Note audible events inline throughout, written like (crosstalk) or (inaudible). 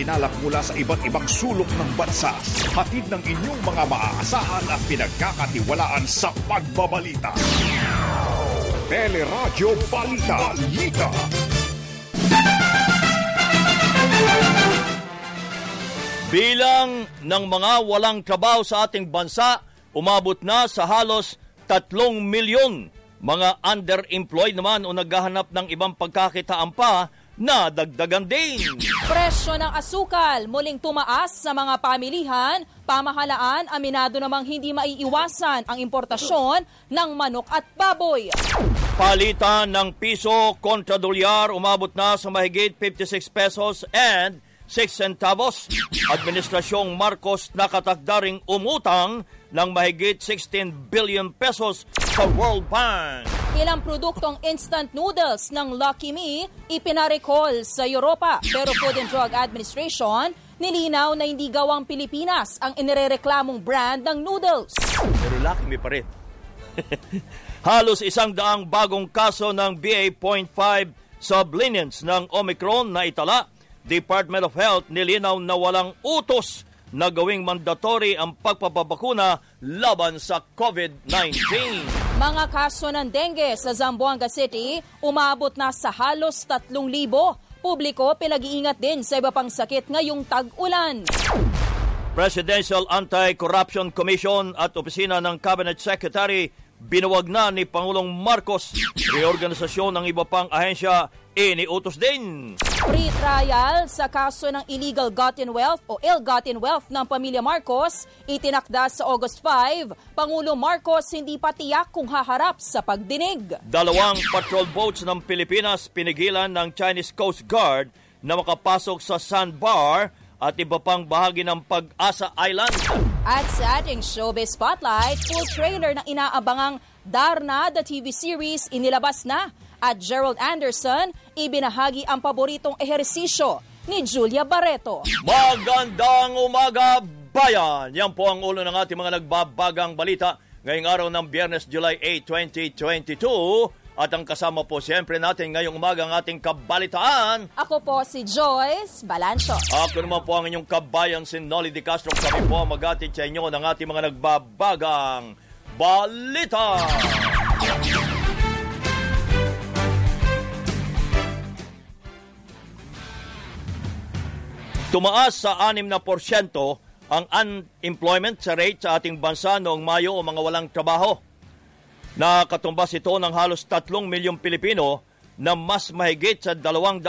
nakikinalap mula sa iba't ibang sulok ng bansa. Hatid ng inyong mga maaasahan at pinagkakatiwalaan sa pagbabalita. Teleradyo Balita. Balita. Bilang ng mga walang trabaho sa ating bansa, umabot na sa halos 3 milyon. Mga underemployed naman o naghahanap ng ibang pagkakitaan pa na dagdagan din. Presyo ng asukal muling tumaas sa mga pamilihan, pamahalaan aminado namang hindi maiiwasan ang importasyon ng manok at baboy. Palitan ng piso kontra dolyar umabot na sa mahigit 56 pesos and 6 centavos. Administrasyong Marcos nakatakda ring umutang ng mahigit 16 billion pesos sa World Bank. Ilang produktong instant noodles ng Lucky Me ipinarecall sa Europa pero Food and Drug Administration nilinaw na hindi gawang Pilipinas ang inirereklamong brand ng noodles. Pero Lucky Me pa rin. (laughs) Halos isang daang bagong kaso ng BA.5 sublineance ng Omicron na itala Department of Health nilinaw na walang utos na gawing mandatory ang pagpapabakuna laban sa COVID-19. Mga kaso ng dengue sa Zamboanga City umabot na sa halos 3,000. Publiko pinag-iingat din sa iba pang sakit ngayong tag-ulan. Presidential Anti-Corruption Commission at Opisina ng Cabinet Secretary binuwag na ni Pangulong Marcos reorganisasyon ng iba pang ahensya iniutos din. Pre-trial sa kaso ng illegal gotten wealth o ill-gotten wealth ng pamilya Marcos itinakda sa August 5. Pangulo Marcos hindi pa tiyak kung haharap sa pagdinig. Dalawang patrol boats ng Pilipinas pinigilan ng Chinese Coast Guard na makapasok sa sandbar at iba pang bahagi ng Pag-asa Island. At sa ating showbiz spotlight, full trailer ng inaabangang Darna the TV series inilabas na at Gerald Anderson ibinahagi ang paboritong ehersisyo ni Julia Barreto. Magandang umaga, bayan! Yan po ang ulo ng ating mga nagbabagang balita ngayong araw ng Biyernes, July 8, 2022. At ang kasama po siyempre natin ngayong umaga ang ating kabalitaan. Ako po si Joyce Balancho. Ako naman po ang inyong kabayan si Nolly Di Castro. Kami po magatid sa inyo ng ating mga nagbabagang balita. Tumaas sa 6 na porsyento ang unemployment rate sa ating bansa noong Mayo o mga walang trabaho. Nakatumbas ito ng halos 3 milyong Pilipino na mas mahigit sa 200,000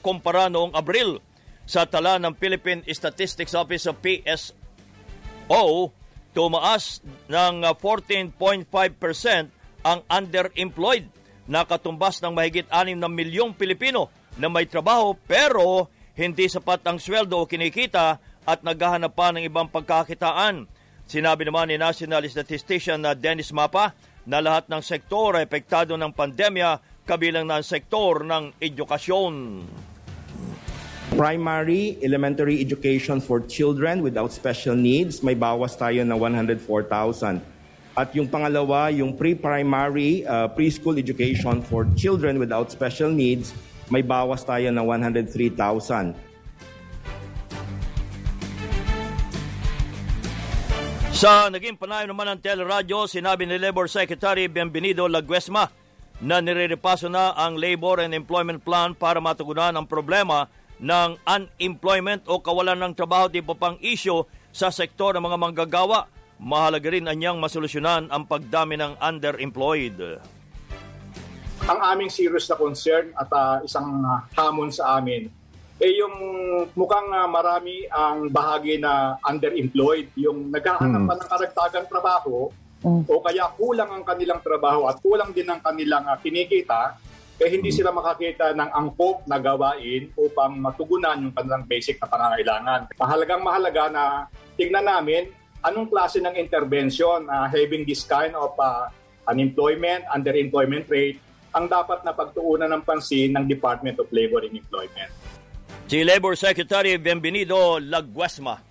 kumpara noong Abril. Sa tala ng Philippine Statistics Office o PSO, tumaas ng 14.5% ang underemployed. Nakatumbas ng mahigit 6 na milyong Pilipino na may trabaho pero hindi sapat ang sweldo o kinikita at naghahanap pa ng ibang pagkakitaan. Sinabi naman ni National Statistician na Dennis Mapa na lahat ng sektor ay epektado ng pandemya kabilang na ang sektor ng edukasyon. Primary elementary education for children without special needs, may bawas tayo na 104,000. At yung pangalawa, yung pre-primary uh, preschool education for children without special needs, may bawas tayo na 103,000. Sa naging panayam naman ng teleradyo, sinabi ni Labor Secretary Bienvenido Laguesma na niriripaso na ang Labor and Employment Plan para matugunan ang problema ng unemployment o kawalan ng trabaho di pa pang isyo sa sektor ng mga manggagawa. Mahalaga rin anyang masolusyonan ang pagdami ng underemployed. Ang aming serious na concern at uh, isang uh, hamon sa amin eh yung mukhang uh, marami ang bahagi na underemployed, yung naghahanap pa ng karagtagang trabaho mm. o kaya kulang ang kanilang trabaho at kulang din ang kanilang uh, kinikita, eh hindi sila makakita ng angkop na gawain upang matugunan yung kanilang basic na pangangailangan. Mahalagang mahalaga na tingnan namin anong klase ng intervention uh, having this kind of uh, unemployment, underemployment rate ang dapat na pagtuunan ng pansin ng Department of Labor and Employment. Si Labor Secretary Bienvenido Laguesma.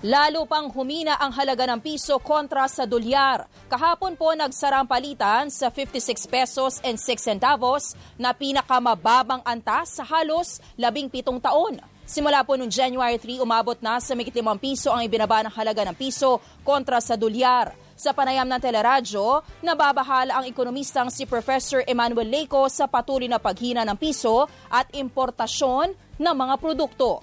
Lalo pang humina ang halaga ng piso kontra sa dolyar. Kahapon po nagsarang palitan sa 56 pesos and 6 centavos na pinakamababang antas sa halos 17 taon. Simula po noong January 3, umabot na sa migit 5 piso ang ibinaba ng halaga ng piso kontra sa dolyar. Sa panayam ng teleradyo, nababahala ang ekonomistang si Professor Emmanuel Leco sa patuloy na paghina ng piso at importasyon ng mga produkto.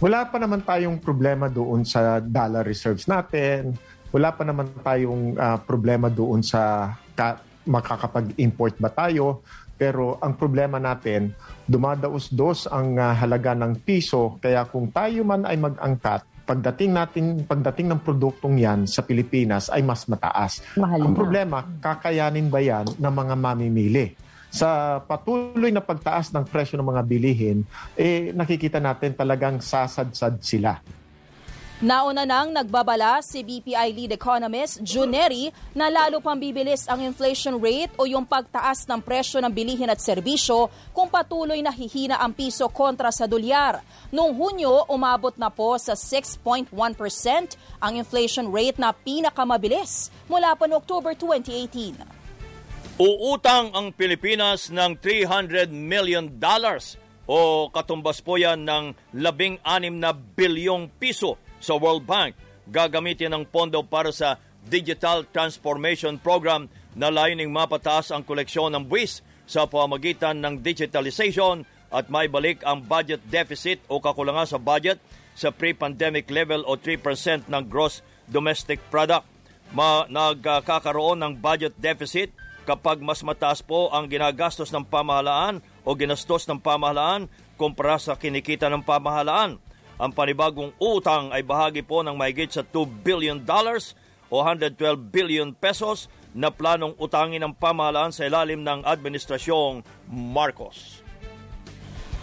Wala pa naman tayong problema doon sa dollar reserves natin. Wala pa naman tayong uh, problema doon sa ka- makakapag-import ba tayo. Pero ang problema natin, dumadaos-dos ang uh, halaga ng piso. Kaya kung tayo man ay mag-angkat, pagdating natin pagdating ng produktong 'yan sa Pilipinas ay mas mataas. Mahal Ang na. problema, kakayanin ba 'yan ng mga mamimili? Sa patuloy na pagtaas ng presyo ng mga bilihin, eh nakikita natin talagang sasadsad sila. Nauna nang nagbabala si BPI lead economist Juneri na lalo pang bibilis ang inflation rate o yung pagtaas ng presyo ng bilihin at serbisyo kung patuloy na hihina ang piso kontra sa dolyar. Noong Hunyo, umabot na po sa 6.1% ang inflation rate na pinakamabilis mula pa noong October 2018. Uutang ang Pilipinas ng 300 million dollars o katumbas po yan ng 16 na bilyong piso sa World Bank. Gagamitin ang pondo para sa Digital Transformation Program na layuning mapataas ang koleksyon ng buwis sa pamagitan ng digitalization at may balik ang budget deficit o kakulangan sa budget sa pre-pandemic level o 3% ng gross domestic product. Ma- nagkakaroon ng budget deficit kapag mas mataas po ang ginagastos ng pamahalaan o ginastos ng pamahalaan kumpara sa kinikita ng pamahalaan. Ang panibagong utang ay bahagi po ng mahigit sa 2 billion dollars o 112 billion pesos na planong utangin ng pamahalaan sa ilalim ng Administrasyong Marcos.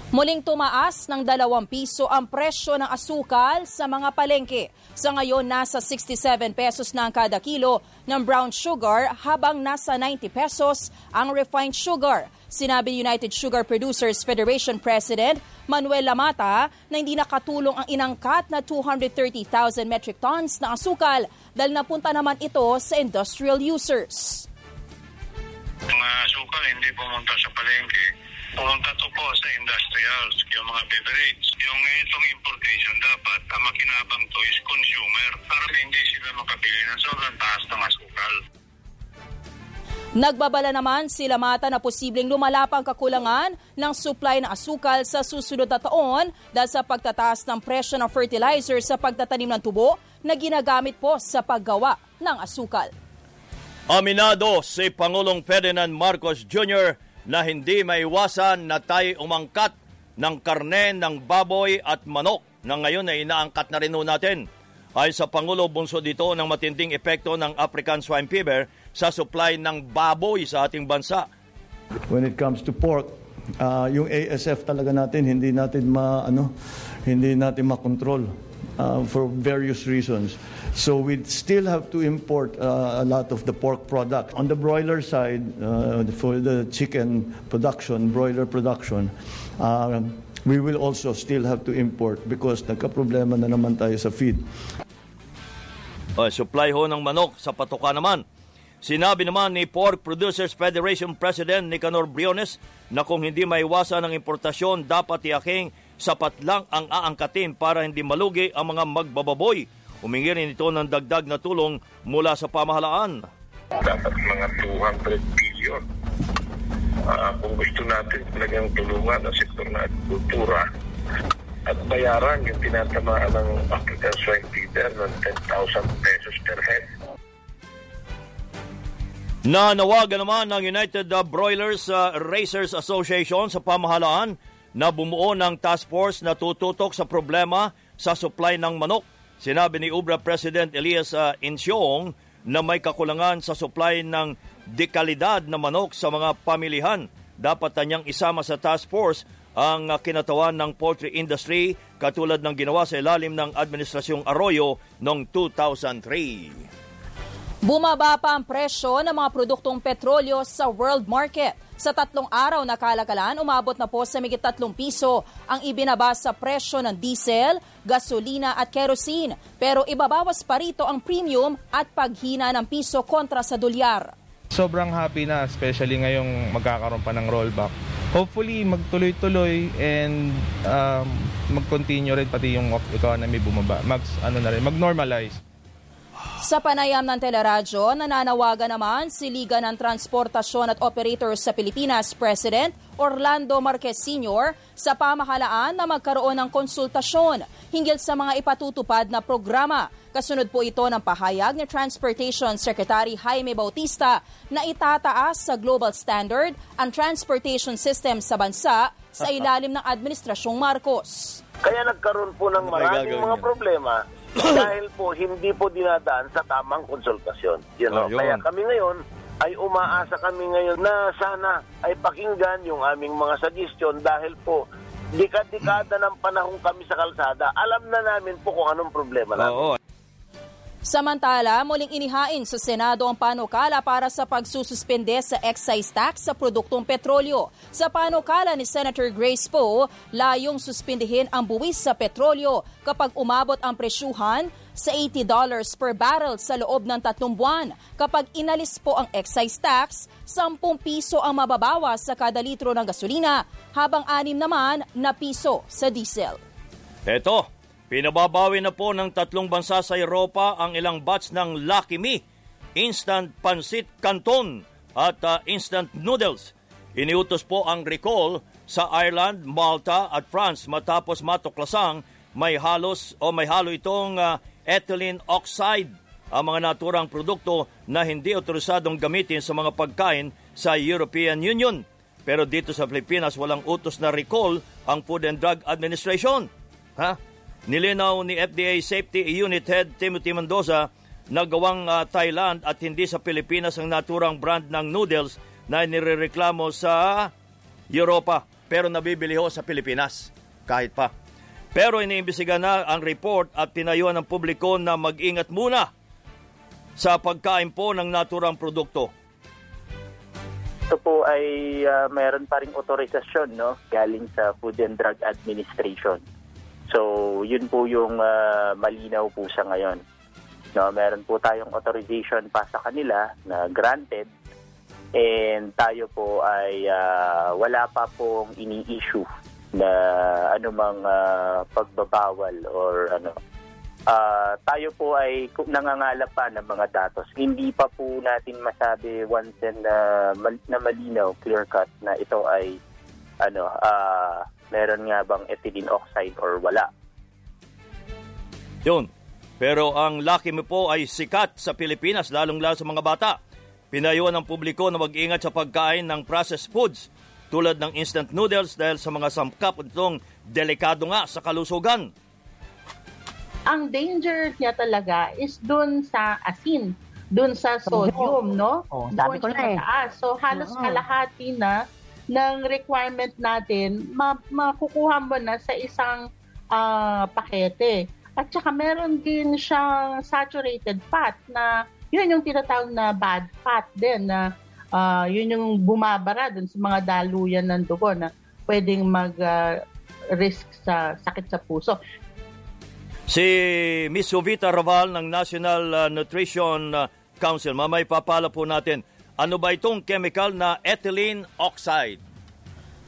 Muling tumaas ng dalawang piso ang presyo ng asukal sa mga palengke. Sa ngayon, nasa 67 pesos na ang kada kilo ng brown sugar habang nasa 90 pesos ang refined sugar. Sinabi ni United Sugar Producers Federation President Manuel Lamata na hindi nakatulong ang inangkat na 230,000 metric tons na asukal dahil napunta naman ito sa industrial users. Mga asukal hindi pumunta sa palengke pumunta to po sa industrials, yung mga beverage. Yung itong importation dapat, ang makinabang to is consumer para hindi sila makabili ng sobrang taas ng asukal. Nagbabala naman sila mata na posibleng lumala ang kakulangan ng supply ng asukal sa susunod na taon dahil sa pagtataas ng presyo ng fertilizer sa pagtatanim ng tubo na ginagamit po sa paggawa ng asukal. Aminado si Pangulong Ferdinand Marcos Jr. na hindi maiwasan na tayo umangkat ng karne ng baboy at manok na ngayon ay inaangkat na rin natin. Ay sa Pangulo, bunso dito ng matinding epekto ng African swine fever sa supply ng baboy sa ating bansa. When it comes to pork, uh, yung ASF talaga natin hindi natin ma ano, hindi natin makontrol uh, for various reasons. So we still have to import uh, a lot of the pork product. On the broiler side, uh, for the chicken production, broiler production, uh, we will also still have to import because nagka-problema na naman tayo sa feed. Uh, supply ho ng manok sa patoka naman. Sinabi naman ni Pork Producers Federation President Nicanor Briones na kung hindi maiwasan ang importasyon, dapat tiyaking sapat lang ang aangkatin para hindi malugi ang mga magbababoy. Humingi rin ito ng dagdag na tulong mula sa pamahalaan. Dapat mga 200 billion. Uh, kung gusto natin talagang tulungan ang sektor ng agrikultura at bayaran yung tinatamaan ng African swine fever ng 10,000 pesos per head. Nanawagan naman ng United Broilers uh, Racers Association sa pamahalaan na bumuo ng task force na tututok sa problema sa supply ng manok. Sinabi ni Ubra President Elias uh, Insyong na may kakulangan sa supply ng dekalidad na manok sa mga pamilihan. Dapat niyang isama sa task force ang uh, kinatawan ng poultry industry katulad ng ginawa sa ilalim ng Administrasyong Arroyo noong 2003. Bumaba pa ang presyo ng mga produktong petrolyo sa world market. Sa tatlong araw na kalakalan, umabot na po sa migit tatlong piso ang ibinaba sa presyo ng diesel, gasolina at kerosene. Pero ibabawas pa rito ang premium at paghina ng piso kontra sa dolyar. Sobrang happy na, especially ngayong magkakaroon pa ng rollback. hopefully magtuloy-tuloy and um, mag-continue rin pati yung economy bumaba. Mag, ano na rin, mag-normalize. Sa panayam ng teleradyo, nananawagan naman si Liga ng Transportasyon at Operators sa Pilipinas President Orlando Marquez Sr. sa pamahalaan na magkaroon ng konsultasyon hinggil sa mga ipatutupad na programa. Kasunod po ito ng pahayag ni Transportation Secretary Jaime Bautista na itataas sa global standard ang transportation system sa bansa sa (laughs) ilalim ng Administrasyong Marcos. Kaya nagkaroon po ng maraming mga problema dahil po hindi po dinadaan sa tamang konsultasyon. You know? Kaya kami ngayon ay umaasa kami ngayon na sana ay pakinggan yung aming mga suggestion dahil po dekad-dekada ng panahon kami sa kalsada, alam na namin po kung anong problema namin. Oo. Samantala, muling inihain sa Senado ang panukala para sa pagsususpende sa excise tax sa produktong petrolyo. Sa panukala ni Senator Grace Poe, layong suspindihin ang buwis sa petrolyo kapag umabot ang presyuhan sa $80 per barrel sa loob ng tatlong buwan. Kapag inalis po ang excise tax, 10 piso ang mababawas sa kada litro ng gasolina, habang 6 naman na piso sa diesel. Eto, pinababawi na po ng tatlong bansa sa Europa ang ilang batch ng Lucky Me, Instant Pancit Canton at uh, Instant Noodles. Iniutos po ang recall sa Ireland, Malta at France matapos matuklasang may halos o may halo itong uh, ethylene oxide ang mga naturang produkto na hindi otorisadong gamitin sa mga pagkain sa European Union. Pero dito sa Pilipinas walang utos na recall ang Food and Drug Administration. Ha? Nilinaw ni FDA Safety Unit Head Timothy Mendoza na gawang uh, Thailand at hindi sa Pilipinas ang naturang brand ng noodles na nirereklamo sa Europa pero nabibili ho sa Pilipinas kahit pa. Pero iniimbestiga na ang report at pinayuhan ng publiko na mag-ingat muna sa pagkain po ng naturang produkto. Ito po ay uh, mayroon pa ring otorisasyon no galing sa Food and Drug Administration. So, yun po yung uh, malinaw po sa ngayon. No, meron po tayong authorization pa sa kanila na granted and tayo po ay uh, wala pa pong ini-issue na anumang uh, pagbabawal or ano uh, tayo po ay nangangalap pa ng mga datos. Hindi pa po natin masabi once and uh, mal- na malinaw, clear cut na ito ay ano uh, meron nga bang ethylene oxide or wala. Yun. Pero ang Lucky Me po ay sikat sa Pilipinas, lalong-lalo sa mga bata. Pinayuhan ng publiko na mag-ingat sa pagkain ng processed foods tulad ng instant noodles dahil sa mga samkap itong delikado nga sa kalusugan. Ang danger niya talaga is dun sa asin, dun sa sodium, no? Oh, sabi Doon ko na eh. So halos kalahati na ng requirement natin, ma- makukuha mo na sa isang ah, pakete. At saka meron din siyang saturated fat na yun yung tinatawag na bad fat din na ah, yun yung bumabara dun sa mga daluyan ng dugo na pwedeng mag-risk sa sakit sa puso. Si Miss Jovita Raval ng National uh, Nutrition uh, Council, mamay papala po natin, ano ba itong chemical na ethylene oxide?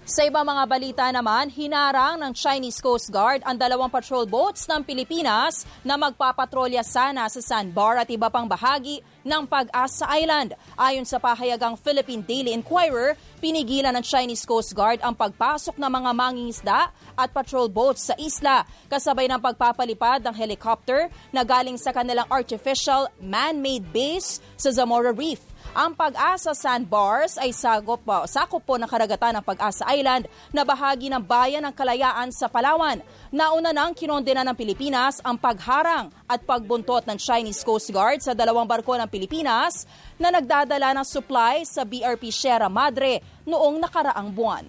Sa ibang mga balita naman, hinarang ng Chinese Coast Guard ang dalawang patrol boats ng Pilipinas na magpapatrolya sana sa sandbar at iba pang bahagi ng Pag-asa Island. Ayon sa pahayagang Philippine Daily Inquirer, pinigilan ng Chinese Coast Guard ang pagpasok ng mga mangingisda at patrol boats sa isla, kasabay ng pagpapalipad ng helicopter na galing sa kanilang artificial man-made base sa Zamora Reef. Ang Pag-asa Sandbars ay sagop, uh, sakop po ng karagatan ng Pag-asa Island na bahagi ng bayan ng Kalayaan sa Palawan. Nauna nang kinondena ng Pilipinas ang pagharang at pagbuntot ng Chinese Coast Guard sa dalawang barko ng Pilipinas na nagdadala ng supply sa BRP Sierra Madre noong nakaraang buwan.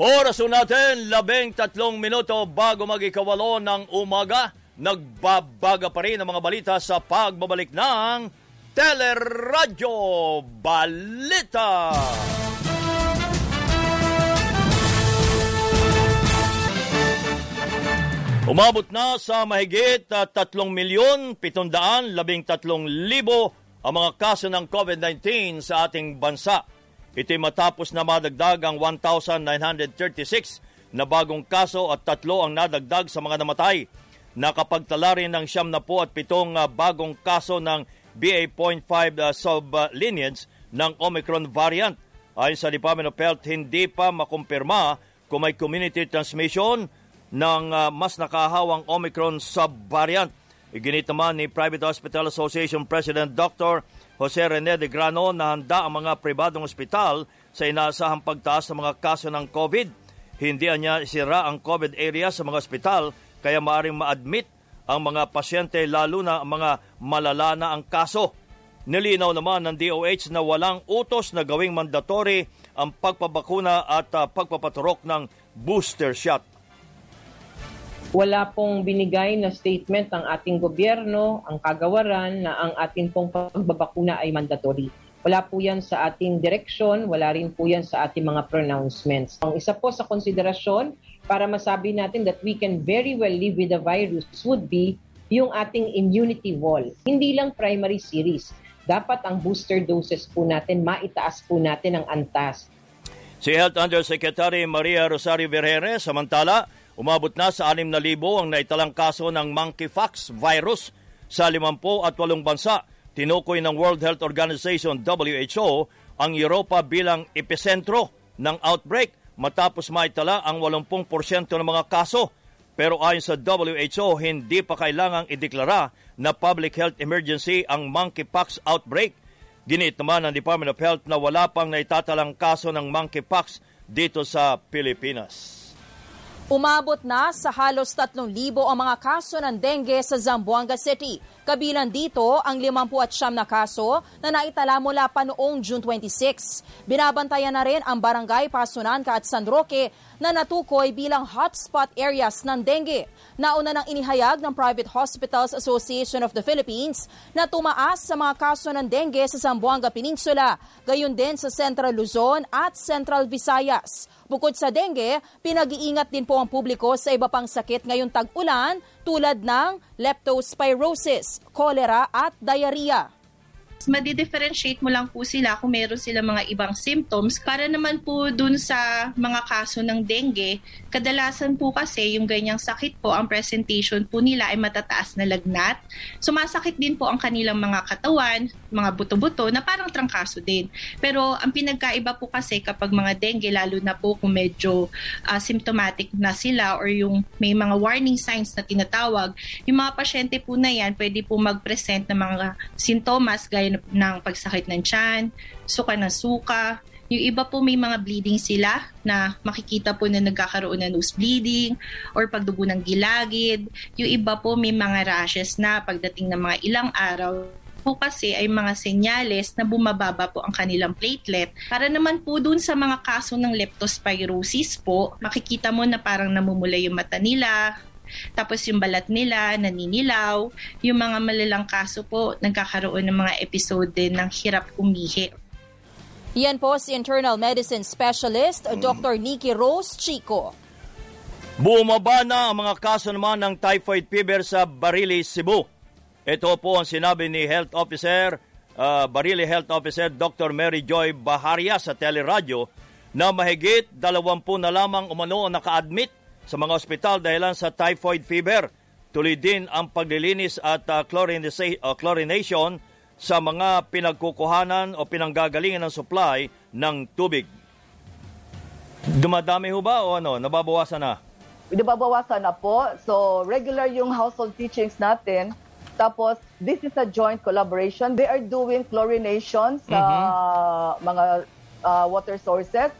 Oras po natin, labing tatlong minuto bago mag-ikawalo ng umaga. Nagbabaga pa rin ang mga balita sa pagbabalik ng Teleradyo Balita. Umabot na sa mahigit uh, 3 milyon 713 libo ang mga kaso ng COVID-19 sa ating bansa. Ito'y matapos na madagdag ang 1,936 na bagong kaso at tatlo ang nadagdag sa mga namatay. Nakapagtala rin ng siyam na po at pitong uh, bagong kaso ng BA.5 uh, sublineage ng Omicron variant. Ayon sa Department of Health, hindi pa makumpirma kung may community transmission ng uh, mas nakahawang Omicron subvariant. Iginit naman ni Private Hospital Association President Dr. Jose Rene de Grano na handa ang mga pribadong ospital sa inaasahang pagtaas ng mga kaso ng COVID. Hindi niya isira ang COVID area sa mga ospital kaya maaring ma-admit ang mga pasyente lalo na ang mga malala na ang kaso. Nilinaw naman ng DOH na walang utos na gawing mandatory ang pagpabakuna at uh, pagpapaturok ng booster shot. Wala pong binigay na statement ng ating gobyerno, ang kagawaran na ang ating pong pagbabakuna ay mandatory. Wala po yan sa ating direksyon, wala rin po yan sa ating mga pronouncements. Ang isa po sa konsiderasyon para masabi natin that we can very well live with the virus would be yung ating immunity wall. Hindi lang primary series dapat ang booster doses po natin, maitaas po natin ang antas. Si Health Undersecretary Maria Rosario Vergere, samantala, umabot na sa 6,000 ang naitalang kaso ng monkeypox virus sa 50 at 8 bansa. Tinukoy ng World Health Organization WHO ang Europa bilang epicentro ng outbreak matapos maitala ang 80% ng mga kaso pero ayon sa WHO, hindi pa kailangang ideklara na public health emergency ang monkeypox outbreak. Ginit naman ng Department of Health na wala pang naitatalang kaso ng monkeypox dito sa Pilipinas. Umabot na sa halos 3,000 ang mga kaso ng dengue sa Zamboanga City. Kabilang dito ang 59 na kaso na naitala mula pa noong June 26. Binabantayan na rin ang barangay Pasunanca at San Roque na natukoy bilang hotspot areas ng dengue. Nauna nang inihayag ng Private Hospitals Association of the Philippines na tumaas sa mga kaso ng dengue sa Zamboanga Peninsula, gayon din sa Central Luzon at Central Visayas. Bukod sa dengue, pinag-iingat din po ang publiko sa iba pang sakit ngayong tag-ulan tulad ng leptospirosis, cholera at diarrhea madidifferentiate mo lang po sila kung meron sila mga ibang symptoms. Para naman po dun sa mga kaso ng dengue, kadalasan po kasi yung ganyang sakit po, ang presentation po nila ay matataas na lagnat. Sumasakit din po ang kanilang mga katawan, mga buto-buto na parang trangkaso din. Pero ang pinagkaiba po kasi kapag mga dengue, lalo na po kung medyo uh, symptomatic na sila or yung may mga warning signs na tinatawag, yung mga pasyente po na yan pwede po mag-present ng mga sintomas gaya ng pagsakit ng tiyan, suka ng suka. Yung iba po may mga bleeding sila na makikita po na nagkakaroon ng nose bleeding or pagdugo ng gilagid. Yung iba po may mga rashes na pagdating ng mga ilang araw po kasi ay mga senyales na bumababa po ang kanilang platelet. Para naman po dun sa mga kaso ng leptospirosis po, makikita mo na parang namumula yung mata nila, tapos yung balat nila, naninilaw. Yung mga malalang kaso po, nagkakaroon ng mga episode din ng hirap umihi. Yan po si Internal Medicine Specialist, mm. Dr. Nikki Rose Chico. Bumaba na ang mga kaso naman ng typhoid fever sa Barili, Cebu. Ito po ang sinabi ni Health Officer, uh, Barili Health Officer Dr. Mary Joy Baharia sa teleradyo na mahigit 20 na lamang umano ang naka-admit sa mga ospital dahilan sa typhoid fever. Tuloy din ang paglilinis at uh, uh, chlorination sa mga pinagkukuhanan o pinanggagalingan ng supply ng tubig. Dumadami ho ba o ano? Nababawasan na? Nababawasan na po. So, regular yung household teachings natin. Tapos, this is a joint collaboration. They are doing chlorination sa mm-hmm. mga uh, water sources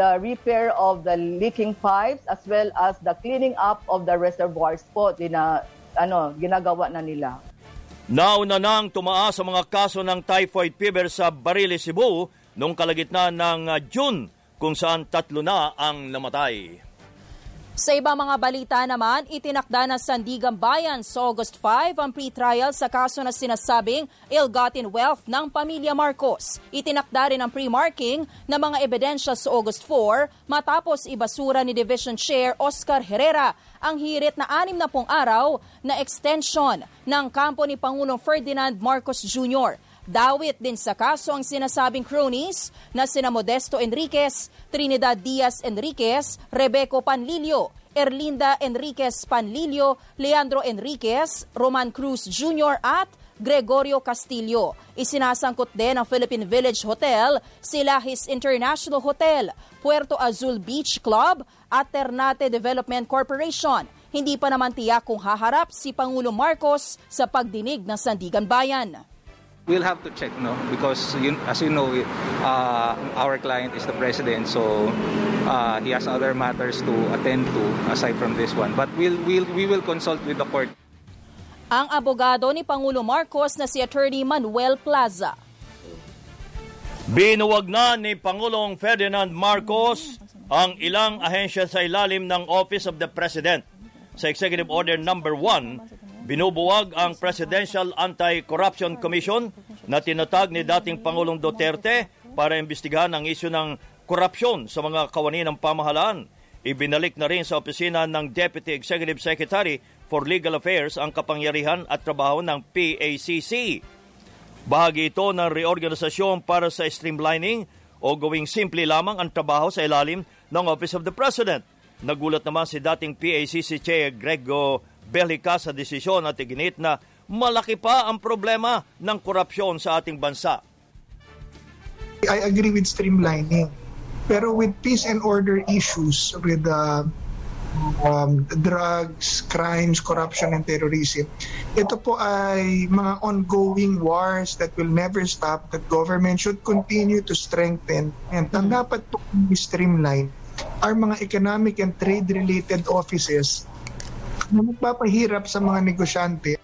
the repair of the leaking pipes as well as the cleaning up of the reservoirs po dina, ano, ginagawa na nila. Nauna nang tumaas sa mga kaso ng typhoid fever sa Barili, Cebu noong kalagitnaan ng June kung saan tatlo na ang namatay. Sa ibang mga balita naman, itinakda ng Sandigan Bayan sa August 5 ang pre-trial sa kaso na sinasabing ill-gotten wealth ng pamilya Marcos. Itinakda rin ang pre-marking ng mga ebidensya sa August 4 matapos ibasura ni Division Chair Oscar Herrera ang hirit na anim na pong araw na extension ng kampo ni Pangulong Ferdinand Marcos Jr. Dawit din sa kaso ang sinasabing cronies na sina Modesto Enriquez, Trinidad Diaz Enriquez, Rebeco Panlilio, Erlinda Enriquez Panlilio, Leandro Enriquez, Roman Cruz Jr. at Gregorio Castillo. Isinasangkot din ang Philippine Village Hotel, Silahis International Hotel, Puerto Azul Beach Club at Ternate Development Corporation. Hindi pa naman tiyak kung haharap si Pangulo Marcos sa pagdinig ng Sandigan Bayan. We'll have to check, no? Because you, as you know, uh, our client is the president, so uh, he has other matters to attend to aside from this one. But we'll, we'll, we will consult with the court. Ang abogado ni Pangulo Marcos na si Attorney Manuel Plaza. Binuwag na ni Pangulong Ferdinand Marcos ang ilang ahensya sa ilalim ng Office of the President. Sa Executive Order Number 1, binubuwag ang Presidential Anti-Corruption Commission na tinatag ni dating Pangulong Duterte para imbestigahan ang isyu ng korupsyon sa mga kawani ng pamahalaan. Ibinalik na rin sa opisina ng Deputy Executive Secretary for Legal Affairs ang kapangyarihan at trabaho ng PACC. Bahagi ito ng reorganisasyon para sa streamlining o gawing simple lamang ang trabaho sa ilalim ng Office of the President. Nagulat naman si dating PACC Chair Grego Belica sa desisyon at iginit na malaki pa ang problema ng korupsyon sa ating bansa. I agree with streamlining. Pero with peace and order issues, with uh, um, drugs, crimes, corruption, and terrorism. Ito po ay mga ongoing wars that will never stop, that government should continue to strengthen. And ang dapat po streamline are mga economic and trade-related offices na magpapahirap sa mga negosyante.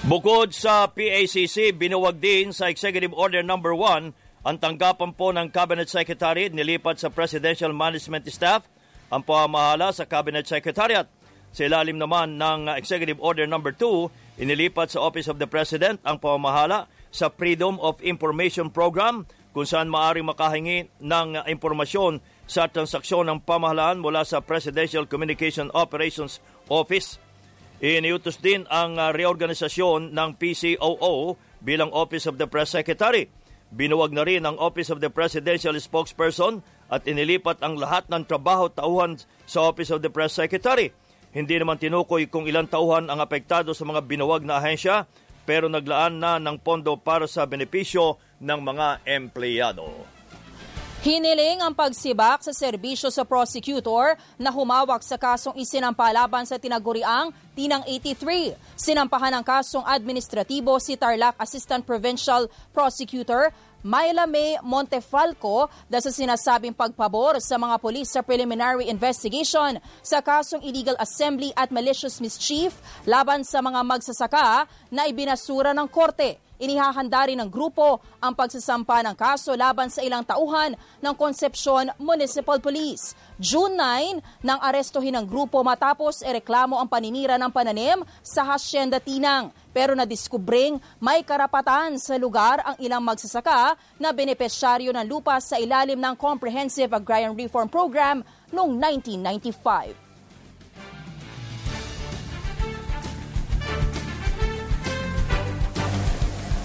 Bukod sa PACC, binuwag din sa Executive Order Number 1 ang tanggapan po ng Cabinet Secretary nilipat sa Presidential Management Staff. Ang pamamahala sa Cabinet Secretariat. Sa ilalim naman ng Executive Order Number 2, inilipat sa Office of the President ang pamamahala sa Freedom of Information Program kung saan maaring makahingi ng impormasyon sa transaksyon ng pamahalaan mula sa Presidential Communication Operations Office. Iniutos din ang reorganisasyon ng PCOO bilang Office of the Press Secretary. Binuwag na rin ang Office of the Presidential Spokesperson at inilipat ang lahat ng trabaho tauhan sa Office of the Press Secretary. Hindi naman tinukoy kung ilang tauhan ang apektado sa mga binuwag na ahensya pero naglaan na ng pondo para sa benepisyo ng mga empleyado. Hiniling ang pagsibak sa serbisyo sa prosecutor na humawak sa kasong isinampalaban sa tinaguriang Tinang 83. Sinampahan ng kasong administratibo si Tarlac Assistant Provincial Prosecutor Myla May Montefalco dahil sa sinasabing pagpabor sa mga polis sa preliminary investigation sa kasong illegal assembly at malicious mischief laban sa mga magsasaka na ibinasura ng korte. Inihahanda rin ng grupo ang pagsasampa ng kaso laban sa ilang tauhan ng Concepcion Municipal Police. June 9, nang arestohin ng grupo matapos ereklamo ang paninira ng pananim sa Hacienda Tinang. Pero nadiskubring may karapatan sa lugar ang ilang magsasaka na benepisyaryo ng lupa sa ilalim ng Comprehensive Agrarian Reform Program noong 1995.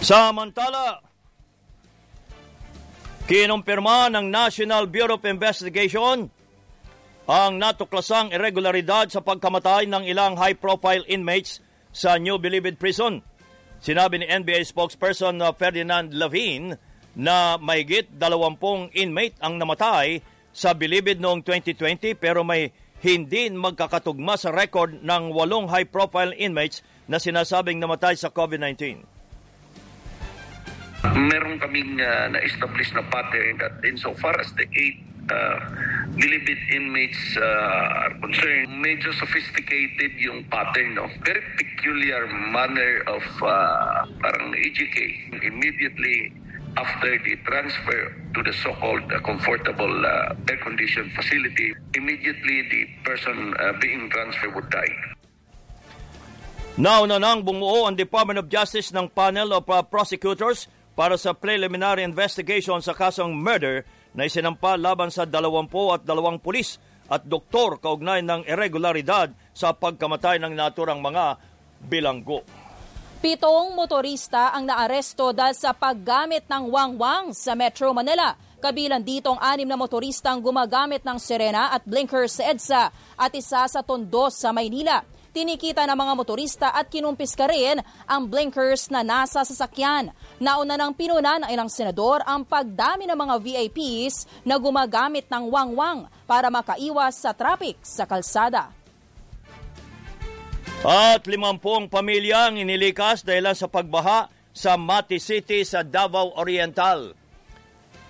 Samantala, kinumpirma ng National Bureau of Investigation ang natuklasang irregularidad sa pagkamatay ng ilang high-profile inmates sa New Bilibid Prison. Sinabi ni NBA spokesperson Ferdinand Lavin na mayigit 20 inmate ang namatay sa Bilibid noong 2020 pero may hindi magkakatugma sa record ng walong high-profile inmates na sinasabing namatay sa COVID-19. Meron kaming uh, na-establish na pattern that insofar as the eight uh, inmates uh, are concerned, medyo sophisticated yung pattern, no? Very peculiar manner of uh, parang EGK. Immediately after the transfer to the so-called uh, comfortable uh, air-conditioned facility, immediately the person uh, being transferred would die. Nauna nang bumuo ang Department of Justice ng panel of uh, prosecutors para sa preliminary investigation sa kasong murder na isinampa laban sa 20 at dalawang pulis at doktor kaugnay ng irregularidad sa pagkamatay ng naturang mga bilanggo. Pitong motorista ang naaresto dahil sa paggamit ng wangwang sa Metro Manila. Kabilang dito ang anim na motorista ang gumagamit ng sirena at blinker sa EDSA at isa sa Tondo sa Maynila. Tinikita ng mga motorista at kinumpiska rin ang blinkers na nasa sasakyan. Nauna ng pinuna ng ilang senador ang pagdami ng mga VIPs na gumagamit ng wangwang para makaiwas sa traffic sa kalsada. At limampung pamilya ang inilikas dahil sa pagbaha sa Mati City sa Davao Oriental.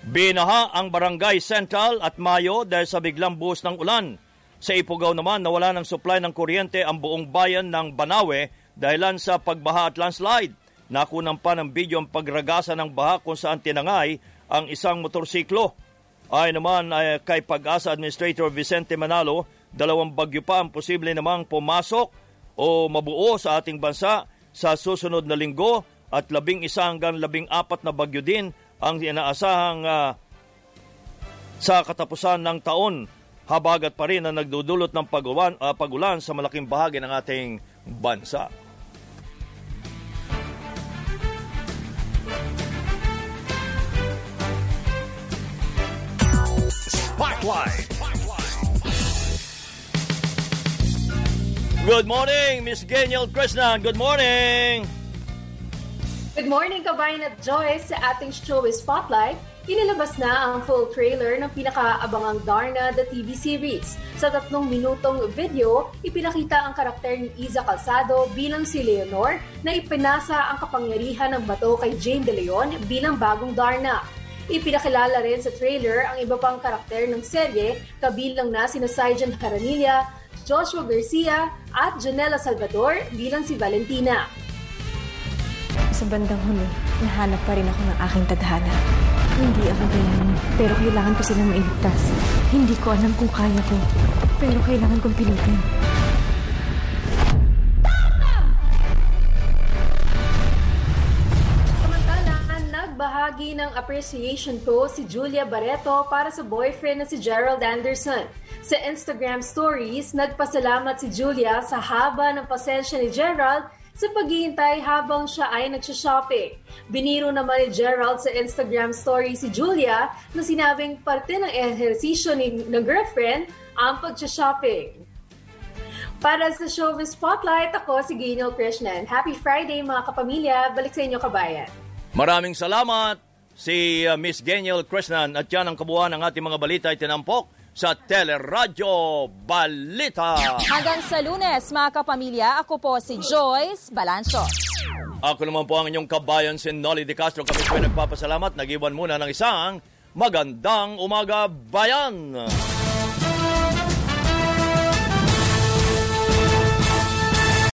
Binaha ang Barangay Central at Mayo dahil sa biglang buhos ng ulan. Sa Ipugaw naman, nawala ng supply ng kuryente ang buong bayan ng Banawe dahilan sa pagbaha at landslide. Nakunan pa ng video ang pagragasa ng baha kung saan tinangay ang isang motorsiklo. Ay naman ay kay Pag-asa Administrator Vicente Manalo, dalawang bagyo pa ang posible namang pumasok o mabuo sa ating bansa sa susunod na linggo at labing isa hanggang labing apat na bagyo din ang inaasahang uh, sa katapusan ng taon. Habagat pa rin na nagdudulot ng pagulan, uh, pagulan sa malaking bahagi ng ating bansa. Good morning, Miss Geniel Krishnan. Good morning. Good morning, kabayan at Joyce. Sa ating show Spotlight, inilabas na ang full trailer ng pinakaabangang Darna the TV series. Sa tatlong minutong video, ipinakita ang karakter ni Iza Calzado bilang si Leonor na ipinasa ang kapangyarihan ng bato kay Jane De Leon bilang bagong Darna. Ipinakilala rin sa trailer ang iba pang karakter ng serye, kabilang na sina Sergeant Haranilla, Joshua Garcia at Janela Salvador bilang si Valentina. Sa bandang huli, nahanap pa rin ako ng aking tadhana. Hindi ako gayanin, pero kailangan ko silang mailigtas. Hindi ko alam kung kaya ko, pero kailangan kong pilitin. nagbahagi ng appreciation post si Julia Barreto para sa boyfriend na si Gerald Anderson. Sa Instagram stories, nagpasalamat si Julia sa haba ng pasensya ni Gerald sa paghihintay habang siya ay nagsha-shopping. Biniro naman ni Gerald sa Instagram story si Julia na sinabing parte ng ehersisyo ni, ng girlfriend ang pag-shopping. Para sa show with Spotlight, ako si Gino Krishnan. Happy Friday mga kapamilya. Balik sa inyo kabayan. Maraming salamat si uh, Miss Daniel Krishnan at yan ang kabuuan ng ating mga balita ay tinampok sa Teleradyo Balita. Hanggang sa lunes, mga kapamilya, ako po si Joyce Balancho. Ako naman po ang inyong kabayan si Nolly De Castro. Kami po ay nagpapasalamat. Nag-iwan muna ng isang magandang umaga bayan.